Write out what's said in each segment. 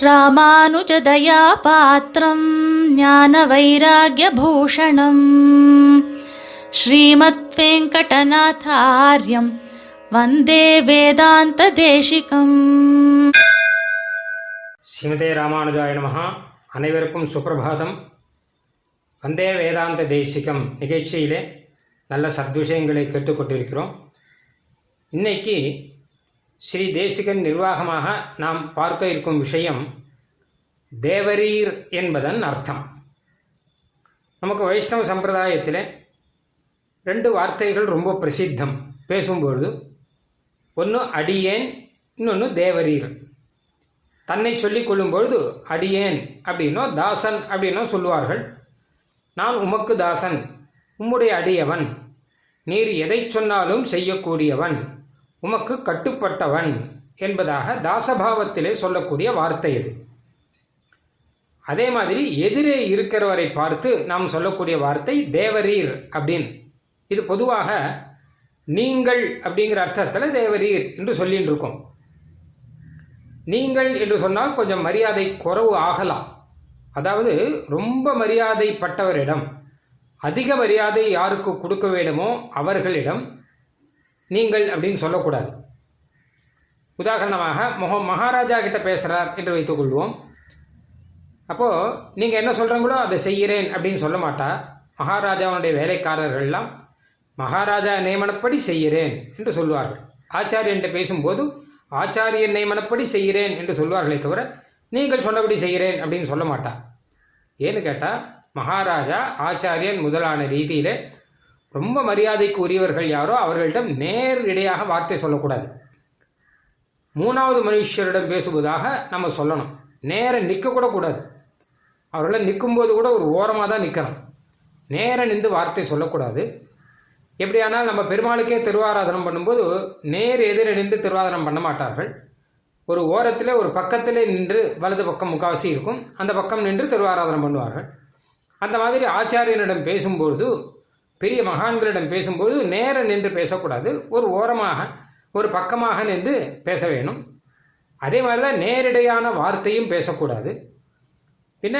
ராமானுஜதயாபாத்திரம் ஞான வைராகியபூஷணம் ஸ்ரீமத் வெங்கடநாதாரியம் வந்தே வேதாந்த தேசிகம் ஸ்ரீமதே ராமானுஜாய நமகா அனைவருக்கும் சுப்பிரபாதம். வந்தே வேதாந்த தேசிகம் நிகழ்ச்சியிலே நல்ல சத்விஷயங்களை கேட்டுக்கொண்டிருக்கிறோம். இன்னைக்கு ஸ்ரீ தேசிகன் நிர்வாகமாக நாம் பார்க்க இருக்கும் விஷயம் தேவரீர் என்பதன் அர்த்தம். நமக்கு வைஷ்ணவ சம்பிரதாயத்தில் ரெண்டு வார்த்தைகள் ரொம்ப பிரசித்தம். பேசும்பொழுது ஒன்று அடியேன் இன்னொன்று தேவரீர். தன்னை சொல்லிக் கொள்ளும்பொழுது அடியேன் அப்படின்னோ தாசன் அப்படின்னோ சொல்லுவார்கள். நான் உமக்கு தாசன் உம்முடைய அடியவன். நீர் எதை சொன்னாலும் செய்யக்கூடியவன். உமக்கு கட்டுப்பட்டவன் என்பதாக தாசபாவத்திலே சொல்லக்கூடிய வார்த்தை இது. அதே மாதிரி எதிரே இருக்கிறவரை பார்த்து நாம் சொல்லக்கூடிய வார்த்தை தேவரீர் அப்படின்னு. இது பொதுவாக நீங்கள் அப்படிங்கிற அர்த்தத்தில் தேவரீர் என்று சொல்லிட்டு இருக்கோம் நீங்கள் என்று சொன்னால் கொஞ்சம் மரியாதை குறவு ஆகலாம். அதாவது ரொம்ப மரியாதைப்பட்டவரிடம் அதிக மரியாதை யாருக்கு கொடுக்க வேண்டுமோ அவர்களிடம் நீங்கள் அப்படின்னு சொல்லக்கூடாது. உதாரணமாக மொஹ மகாராஜா கிட்ட பேசுகிறார் என்று வைத்துக்கொள்வோம். அப்போது நீங்கள் என்ன சொல்கிறீங்களோ அதை செய்கிறேன் அப்படின்னு சொல்ல மாட்டா. மகாராஜாவுடைய வேலைக்காரர்கள்லாம் மகாராஜா நியமனப்படி செய்கிறேன் என்று சொல்லுவார்கள். ஆச்சாரியன்ட்ட பேசும்போது ஆச்சாரியன் நியமனப்படி செய்கிறேன் என்று சொல்வார்களே தவிர நீங்கள் சொன்னபடி செய்கிறேன் அப்படின்னு சொல்ல மாட்டா. ஏன்னு கேட்டால் மகாராஜா ஆச்சாரியன் முதலான ரீதியிலே ரொம்ப மரியாதைக்கு உரியவர்கள் யாரோ அவர்களிடம் நேரடியாக வார்த்தை சொல்லக்கூடாது. மூணாவது மனுஷரிடம் பேசுவதாக நம்ம சொல்லணும். நேரம் நிற்கக்கூட கூடாது. அவர்கள நிற்கும்போது கூட ஒரு ஓரமாக தான் நிற்கணும் நேரம் நின்று வார்த்தை சொல்லக்கூடாது. எப்படியானால் நம்ம பெருமாளுக்கே திருவாராதனம் பண்ணும்போது நேர் எதிர நின்று திருவாதனம் பண்ண மாட்டார்கள். ஒரு ஓரத்தில் ஒரு பக்கத்தில் நின்று வலது பக்கம் முக்காவாசி இருக்கும். அந்த பக்கம் நின்று திருவாராதனம் பண்ணுவார்கள். அந்த மாதிரி ஆச்சாரியனிடம் பேசும்பொழுது பெரிய மகான்களிடம் பேசும்போது நேர நின்று பேசக்கூடாது. ஒரு ஓரமாக ஒரு பக்கமாக நின்று பேச வேணும். அதே மாதிரி தான் நேரடியான வார்த்தையும் பேசக்கூடாது. பின்ன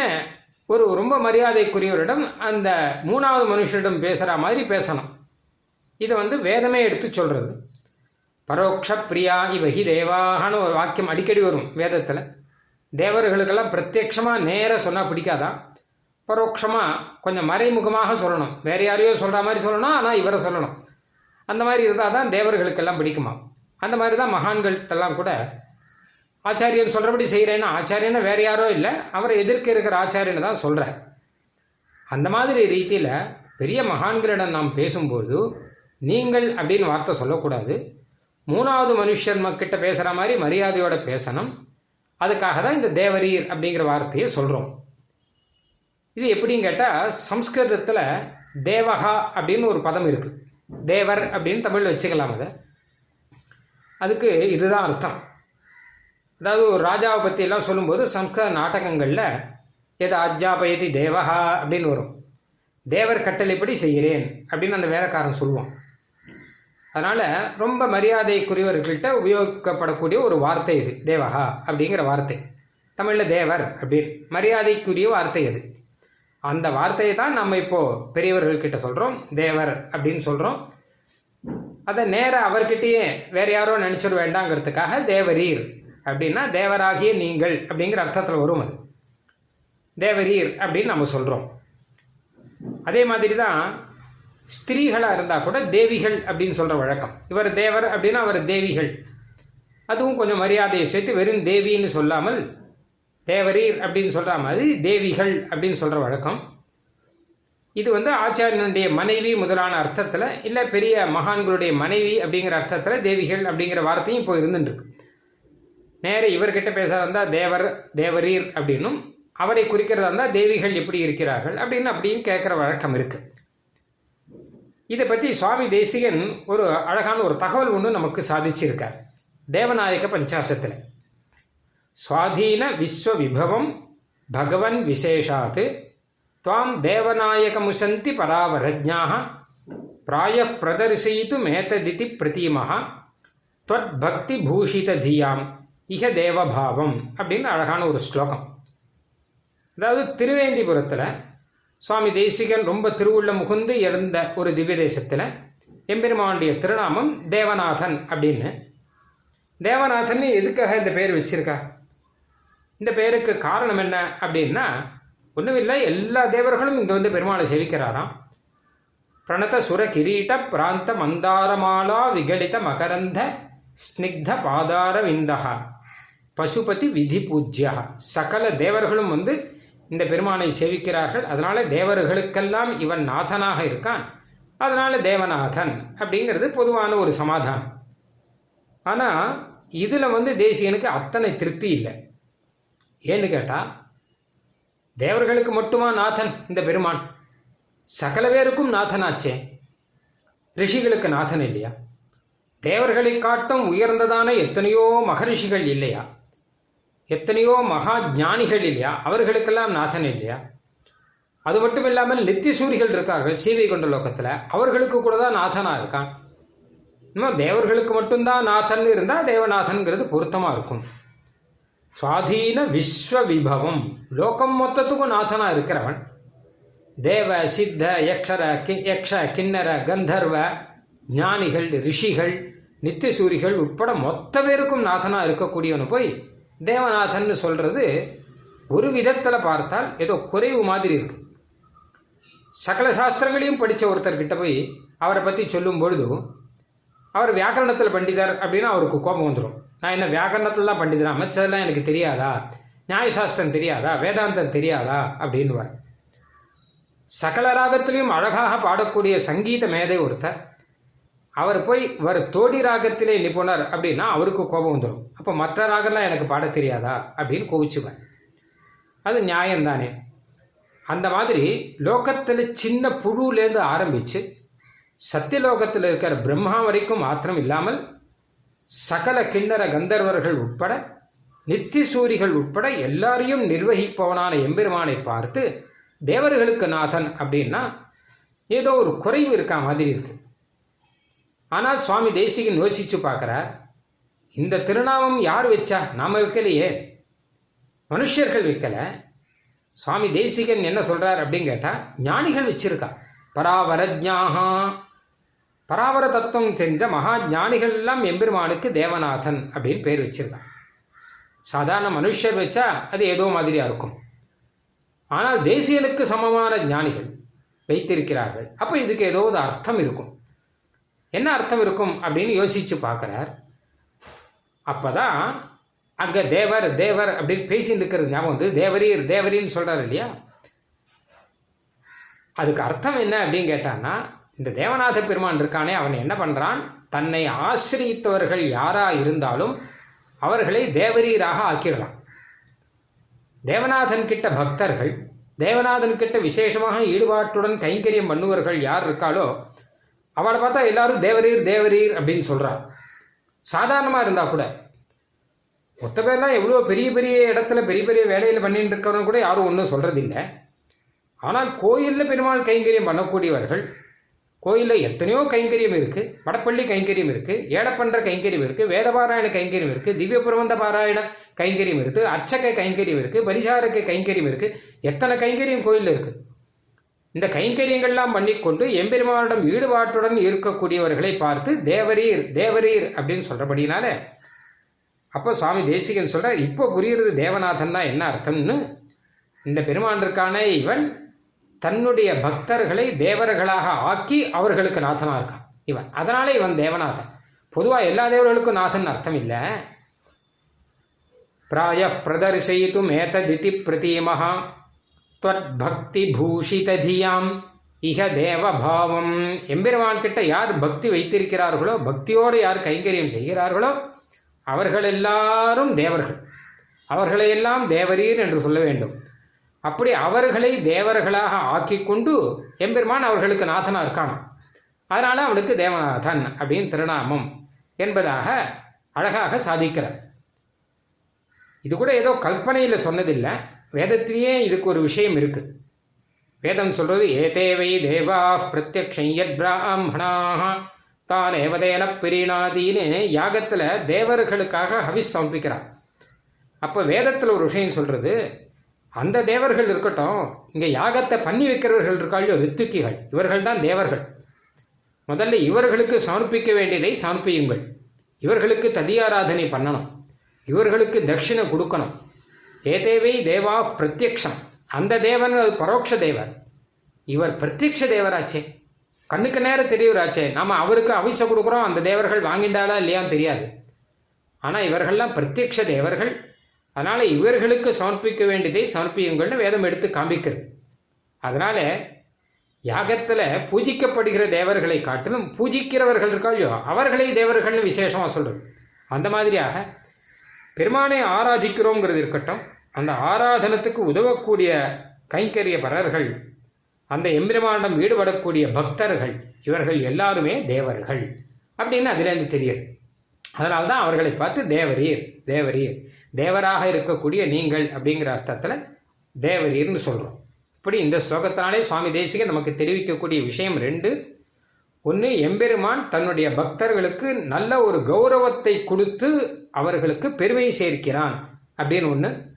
ஒரு ரொம்ப மரியாதைக்குரியவரிடம் அந்த மூணாவது மனுஷரிடம் பேசுகிற மாதிரி பேசணும். இதை வந்து வேதமே எடுத்து சொல்கிறது பரோக்ஷ பிரியா இவகி தேவாகனு ஒரு வாக்கியம் அடிக்கடி வரும் வேதத்தில். தேவர்களுக்கெல்லாம் பிரத்யக்ஷமாக நேர சொன்னால் பிடிக்காதான் பரோட்சமாக கொஞ்சம் மறைமுகமாக சொல்லணும். வேற யாரையோ சொல்கிற மாதிரி சொல்லணும் ஆனால் இவரை சொல்லணும். அந்த மாதிரி இருந்தால் தான் தேவர்களுக்கெல்லாம் பிடிக்குமா அந்த மாதிரி தான் மகான்கள்கிட்டலாம் கூட ஆச்சாரியன் சொல்கிறபடி செய்கிறேன்னா ஆச்சாரியனை வேறு யாரோ இல்லை அவரை எதிர்க்க இருக்கிற ஆச்சாரியனை தான் சொல்கிறேன் அந்த மாதிரி ரீதியில் பெரிய மகான்களிடம் நாம் பேசும்போது நீங்கள் அப்படின்னு வார்த்தை சொல்லக்கூடாது. மூணாவது மனுஷன் கிட்ட பேசுகிற மாதிரி மரியாதையோட பேசணும். அதுக்காக தான் இந்த தேவரீர் அப்படிங்கிற வார்த்தையை சொல்கிறோம் இது எப்படின்னு கேட்டால் சம்ஸ்கிருதத்தில் தேவகா அப்படின்னு ஒரு பதம் இருக்குது தேவர் அப்படின்னு தமிழில் வச்சுக்கலாம் அதை. அதுக்கு இதுதான் அர்த்தம். அதாவது ஒரு ராஜாவை பற்றியெல்லாம் சொல்லும்போது சம்ஸ்கிருத நாடகங்களில் எது அஜாபயதி தேவகா அப்படின்னு வரும். தேவர் கட்டளைப்படி செய்கிறேன் அப்படின்னு அந்த வேலைக்காரன் சொல்லுவான். அதனால் ரொம்ப மரியாதைக்குரியவர்கள்ட்ட உபயோகிக்கப்படக்கூடிய ஒரு வார்த்தை இது தேவகா அப்படிங்கிற வார்த்தை. தமிழில் தேவர் அப்படின்னு. மரியாதைக்குரிய வார்த்தை அது. அந்த வார்த்தையை தான் நம்ம இப்போது பெரியவர்கள்கிட்ட சொல்கிறோம் தேவர் அப்படின்னு சொல்கிறோம் அதை நேராக அவர்கிட்டயே வேற யாரோ நினச்சிட வேண்டாங்கிறதுக்காக தேவரீர் அப்படின்னா தேவராகிய நீங்கள் அப்படிங்கிற அர்த்தத்தில் வரும் அது. தேவரீர் அப்படின்னு நம்ம சொல்கிறோம் அதே மாதிரி தான் ஸ்திரீகளாக இருந்தால் கூட தேவிகள் அப்படின்னு சொல்கிற வழக்கம். இவர் தேவர் அப்படின்னா அவர் தேவிகள். அதுவும் கொஞ்சம் மரியாதையை சேர்த்து வெறும் தேவின்னு சொல்லாமல் தேவரீர் அப்படின்னு சொல்கிற மாதிரி தேவிகள் அப்படின்னு சொல்கிற வழக்கம். இது வந்து ஆச்சாரியனுடைய மனைவி முதலான அர்த்தத்தில் இல்லை பெரிய மகான்களுடைய மனைவி அப்படிங்கிற அர்த்தத்தில் தேவிகள் அப்படிங்கிற வார்த்தையும் இப்போ இருந்துருக்கு நேர இவர்கிட்ட பேச இருந்தால் தேவர் தேவரீர் அப்படின்னும் அவரை குறிக்கிறதா இருந்தால் தேவிகள் எப்படி இருக்கிறார்கள் அப்படின்னு அப்படின்னு கேட்குற வழக்கம் இருக்குது இதை பற்றி சுவாமி தேசிகன் ஒரு அழகான ஒரு தகவல் ஒன்று நமக்கு சாதிச்சிருக்கார். தேவநாயக பஞ்சாசத்தில். சுவாதீன விஸ்வ விபவம் பகவன் விசேஷாத்து துவாம் தேவநாயகமுசந்தி பராவரஜாக பிராய பிரதர்சயித்து மேத்ததிதி பிரதீமஹ. தொத்பக்தி பூஷித தியாம். இஹ தேவபாவம் அப்படின்னு அழகான ஒரு ஸ்லோகம். அதாவது திருவேந்திபுரத்தில் சுவாமி தேசிகன் ரொம்ப திருவுள்ள முகுந்து இருந்த ஒரு திவ்ய தேசத்தில் எம்பெருமானுடைய திருநாமம் தேவநாதன் அப்படின்னு. தேவநாதன் எதுக்காக இந்த பெயர் வச்சிருக்கா? இந்த பெயருக்கு காரணம் என்ன அப்படின்னா ஒன்றும் இல்லை எல்லா தேவர்களும் இங்கே வந்து பெருமாளை சேவிக்கிறாராம். பிரணத சுர கிரீட்ட பிராந்த மந்தாரமாலா விகடித மகரந்த ஸ்னிக்த பாதார விந்தகா. பசுபதி விதி பூஜ்யா. சகல தேவர்களும் வந்து இந்த பெருமானை சேவிக்கிறார்கள். அதனால தேவர்களுக்கெல்லாம் இவன் நாதனாக இருக்கான். அதனால தேவநாதன் அப்படிங்கிறது பொதுவான ஒரு சமாதானம். ஆனால் இதில் வந்து தேசியனுக்கு அத்தனை திருப்தி இல்லை. ஏன்னு கேட்டால் தேவர்களுக்கு மட்டுமா நாதன் இந்த பெருமான்? சகல பேருக்கும் நாதனாச்சே. ரிஷிகளுக்கு நாதன் இல்லையா? தேவர்களை காட்டும் உயர்ந்ததான எத்தனையோ மகரிஷிகள் இல்லையா? எத்தனையோ மகா ஞானிகள் இல்லையா? அவர்களுக்கெல்லாம் நாதன் இல்லையா? அது மட்டும் இல்லாமல் நித்திய சூரிகள் இருக்கார்கள் சீவை கொண்ட லோகத்தில். அவர்களுக்கு கூட தான் நாதனா இருக்கான். இன்னும் தேவர்களுக்கு மட்டும்தான் நாதன் இருந்தால் தேவநாதன்கிறது பொருத்தமாக இருக்கும். சுவாதீன விஸ்வ விபவம் லோகம் மொத்தத்துக்கும் நாதனா இருக்கிறவன். தேவ சித்த யக்ஷர கி யக்ஷ கிண்ணர கந்தர்வ ஞானிகள் ரிஷிகள் நித்தியசூரிகள் உட்பட மொத்த பேருக்கும் நாதனா இருக்கக்கூடியவனு போய் தேவநாதன் சொல்றது ஒரு விதத்தில் பார்த்தால் ஏதோ குறைவு மாதிரி இருக்கு. சகல சாஸ்திரங்களையும் படித்த ஒருத்தர்கிட்ட போய் அவரை பற்றி சொல்லும் பொழுது அவர் வியாக்கரணத்தில் பண்டிதர் அப்படின்னு அவருக்கு கோபம் வந்துடும் நான் என்ன வியாக்கரணத்தில் தான் பண்டிதரா எனக்கு தெரியாதா? நியாயசாஸ்திரம் தெரியாதா? வேதாந்தம் தெரியாதா? அப்படின்வார் சகல ராகத்திலையும் அழகாக பாடக்கூடிய சங்கீத மேதை ஒருத்தர். அவர் போய் இவர் தோடி ராகத்திலே நிபுணர் அப்படின்னா அவருக்கு கோபம் வந்துடும் அப்போ மற்ற ராகம்லாம் எனக்கு பாட தெரியாதா? அப்படின்னு கோவிச்சுவேன் அது நியாயம்தானே. அந்த மாதிரி லோகத்தில் சின்ன புழுலேருந்து ஆரம்பித்து சத்தியலோகத்தில் இருக்கிற பிரம்மா வரைக்கும் மாத்திரம் இல்லாமல் சகல கிண்ணற கந்தர்வர்கள் உட்பட நித்திசூரிகள் உட்பட எல்லாரையும் நிர்வகிப்பவனான எம்பெருமானை பார்த்து தேவர்களுக்கு நாதன் அப்படின்னா ஏதோ ஒரு குறைவு இருக்கா மாதிரி இருக்கு. ஆனால் சுவாமி தேசிகன் யோசிச்சு பார்க்குறார் இந்த திருநாமம் யார் வச்சா? நாம வைக்கலையே. மனுஷர்கள் வைக்கல. சுவாமி தேசிகன் என்ன சொல்றார் அப்படின்னு கேட்டா ஞானிகள் வச்சிருக்கா. பராவரஜாகா பராபர தத்துவம் தெரிந்த மகா ஞானிகள் எல்லாம் எம்பெருமானுக்கு தேவநாதன் அப்படின்னு பேர் வச்சிருக்கான் சாதாரண மனுஷர் வச்சா அது ஏதோ மாதிரியா இருக்கும். ஆனால் தேசியனுக்கு சமமான ஞானிகள் வைத்திருக்கிறார்கள். அப்போ இதுக்கு ஏதோ ஒரு அர்த்தம் இருக்கும். என்ன அர்த்தம் இருக்கும் அப்படின்னு யோசிச்சு பார்க்குறார். அப்பதான் அங்க தேவர் தேவர் அப்படின்னு பேசிட்டு இருக்கிறது ஞாபகம் வந்து தேவரீர் தேவரின்னு சொல்றாரு இல்லையா? அதுக்கு அர்த்தம் என்ன அப்படின்னு கேட்டான்னா இந்த தேவநாத பெருமான் இருக்கானே அவன் என்ன பண்ணுறான் தன்னை ஆசிரியத்தவர்கள் யாராக இருந்தாலும் அவர்களை தேவரீராக ஆக்கிடலாம். தேவநாதன் கிட்ட பக்தர்கள் தேவநாதன் கிட்ட விசேஷமாக ஈடுபாட்டுடன் கைங்கரியம் பண்ணுவர்கள் யார் இருக்காளோ அவளை பார்த்தா எல்லாரும் தேவரீர் தேவரீர் அப்படின்னு சொல்கிறாள் சாதாரணமாக இருந்தால் கூட மொத்த பேர்லாம் எவ்வளோ பெரிய பெரிய இடத்துல பெரிய பெரிய வேலையில் பண்ணிட்டு இருக்கிறவங்க கூட யாரும் ஒன்றும் சொல்கிறதில்லை ஆனால் கோயிலில் பெருமாள் கைங்கரியம் பண்ணக்கூடியவர்கள் கோயிலில் எத்தனையோ கைங்கரியம் இருக்கு. வடப்பள்ளி கைங்கரியம் இருக்கு. ஏடப்பன்ற கைங்கரியம் இருக்கு. வேதபாராயண கைங்கரியம் இருக்கு. திவ்ய பிரபந்த பாராயண கைங்கரியம் இருக்கு. அர்ச்சக கைங்கரியம் இருக்கு. பரிசாரக்க கைங்கரியம் இருக்கு. எத்தனை கைங்கரியம் கோயிலில் இருக்கு? இந்த கைங்கரியங்கள்லாம் பண்ணிக்கொண்டு எம்பெருமானிடம் ஈடுபாட்டுடன் இருக்கக்கூடியவர்களை பார்த்து தேவரீர் தேவரீர் அப்படின்னு சொல்றபடினால அப்போ சுவாமி தேசிகன் சொல்ற இப்போ புரியுறது தேவநாதன் தான் என்ன அர்த்தம்னு. இந்த பெருமான் இருக்கானே இவன் தன்னுடைய பக்தர்களை தேவர்களாக ஆக்கி அவர்களுக்கு நாதனா இருக்கான் இவன். அதனாலே இவன் தேவநாதன். பொதுவாக எல்லா தேவர்களுக்கும் நாதன் அர்த்தம் இல்லை. பிராய பிரதர்சயித்தும் ஏததிதி பிரதீமஹா. பக்தி பூஷிததியாம் இக தேவபாவம் எம்பெருமான் கிட்ட யார் பக்தி வைத்திருக்கிறார்களோ பக்தியோடு யார் கைங்கரியம் செய்கிறார்களோ அவர்கள் எல்லாரும் தேவர்கள். அவர்களையெல்லாம் தேவரீர் என்று சொல்ல வேண்டும். அப்படி அவர்களை தேவர்களாக ஆக்கி கொண்டு எம்பெருமான் அவர்களுக்கு நாதனா இருக்கான். அதனால அவனுக்கு தேவநாதன் அப்படின்னு திருநாமம் என்பதாக அழகாக சாதிக்கிறார். இது கூட ஏதோ கல்பனையில் சொன்னதில்லை. வேதத்திலேயே இதுக்கு ஒரு விஷயம் இருக்கு. வேதம் சொல்றது ஏதேவை தேவா பிரத்யக்ஷயத் பிராமணாக தான் ஏவதேன பிரிநாதின்னு யாகத்தில் தேவர்களுக்காக ஹவிஸ் சமர்ப்பிக்கிறார். அப்போ வேதத்தில் ஒரு விஷயம் சொல்றது அந்த தேவர்கள் இருக்கட்டும் இங்கே யாகத்தை பண்ணி வைக்கிறவர்கள் இருக்காளோ ரித்துக்கிகள். இவர்கள் தான் தேவர்கள். முதல்ல இவர்களுக்கு சமர்ப்பிக்க வேண்டியதை சமர்ப்பியுங்கள். இவர்களுக்கு ததியாராதனை பண்ணணும். இவர்களுக்கு தட்சிணை கொடுக்கணும். ஏதேவை தேவா பிரத்யக்ஷம். அந்த தேவன் அது பரோட்ச தேவர். இவர் பிரத்யக்ஷ தேவராச்சே. கண்ணுக்கு நேரம் தெரியவராச்சே நாம் அவருக்கு அவிச கொடுக்குறோம் அந்த தேவர்கள் வாங்கிண்டாளா இல்லையான்னு தெரியாது. ஆனால் இவர்கள்லாம் பிரத்யக்ஷ தேவர்கள். அதனால் இவர்களுக்கு சமர்ப்பிக்க வேண்டியதை சமர்ப்பியுங்கள்னு வேதம் எடுத்து காண்பிக்கிறது. அதனால் யாகத்தில் பூஜிக்கப்படுகிற தேவர்களை காட்டிலும் பூஜிக்கிறவர்கள் இருக்கா அவர்களை தேவர்கள்னு விசேஷமாக சொல்கிறது அந்த மாதிரியாக பெருமானை ஆராதிக்கிறோங்கிறது இருக்கட்டும் அந்த ஆராதனத்துக்கு உதவக்கூடிய கைங்கரிய பரர்கள் அந்த எம்பெருமானிடம் ஈடுபடக்கூடிய பக்தர்கள் இவர்கள் எல்லாருமே தேவர்கள் அப்படின்னு அதுலேருந்து தெரியுது அதனால்தான் அவர்களை பார்த்து தேவரீர் தேவரீர். தேவராக இருக்கக்கூடிய நீங்கள் அப்படிங்கிற அர்த்தத்தில் தேவரீர்னு சொல்கிறோம் இப்படி இந்த ஸ்லோகத்தினாலே சுவாமி தேசிகன் நமக்கு தெரிவிக்கக்கூடிய விஷயம் ரெண்டு. ஒன்று எம்பெருமான் தன்னுடைய பக்தர்களுக்கு நல்ல ஒரு கௌரவத்தை கொடுத்து அவர்களுக்கு பெருமை சேர்க்கிறான் அப்படின்னு ஒன்று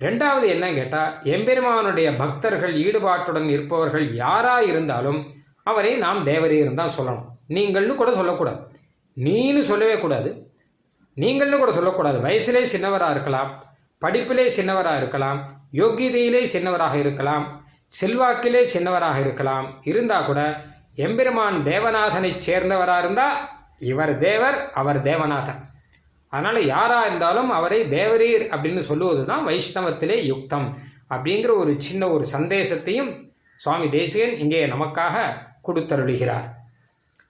ரெண்டாவது என்ன கேட்டால் எம்பெருமானுடைய பக்தர்கள் ஈடுபாட்டுடன் இருப்பவர்கள் யாராக இருந்தாலும் அவரை நாம் தேவரீர் தான் சொல்லணும். நீங்கள்னு கூட சொல்லக்கூடாது. நீன்னு சொல்லவே கூடாது. நீங்கள்னு கூட சொல்லக்கூடாது. வயசுலே சின்னவராக இருக்கலாம் படிப்பிலே சின்னவராக இருக்கலாம் யோகியதையிலே சின்னவராக இருக்கலாம் செல்வாக்கிலே சின்னவராக இருக்கலாம். இருந்தால் கூட எம்பெருமான் தேவநாதனை சேர்ந்தவராக இருந்தால் இவர் தேவர் அவர் தேவநாதன். அதனால் யாராக இருந்தாலும் அவரை தேவரீர் அப்படின்னு சொல்லுவது தான் வைஷ்ணவத்திலே யுக்தம் அப்படிங்கிற ஒரு சின்ன ஒரு சந்தேசத்தையும் சுவாமி தேசிகன் இங்கே நமக்காக கொடுத்தருளுகிறார்.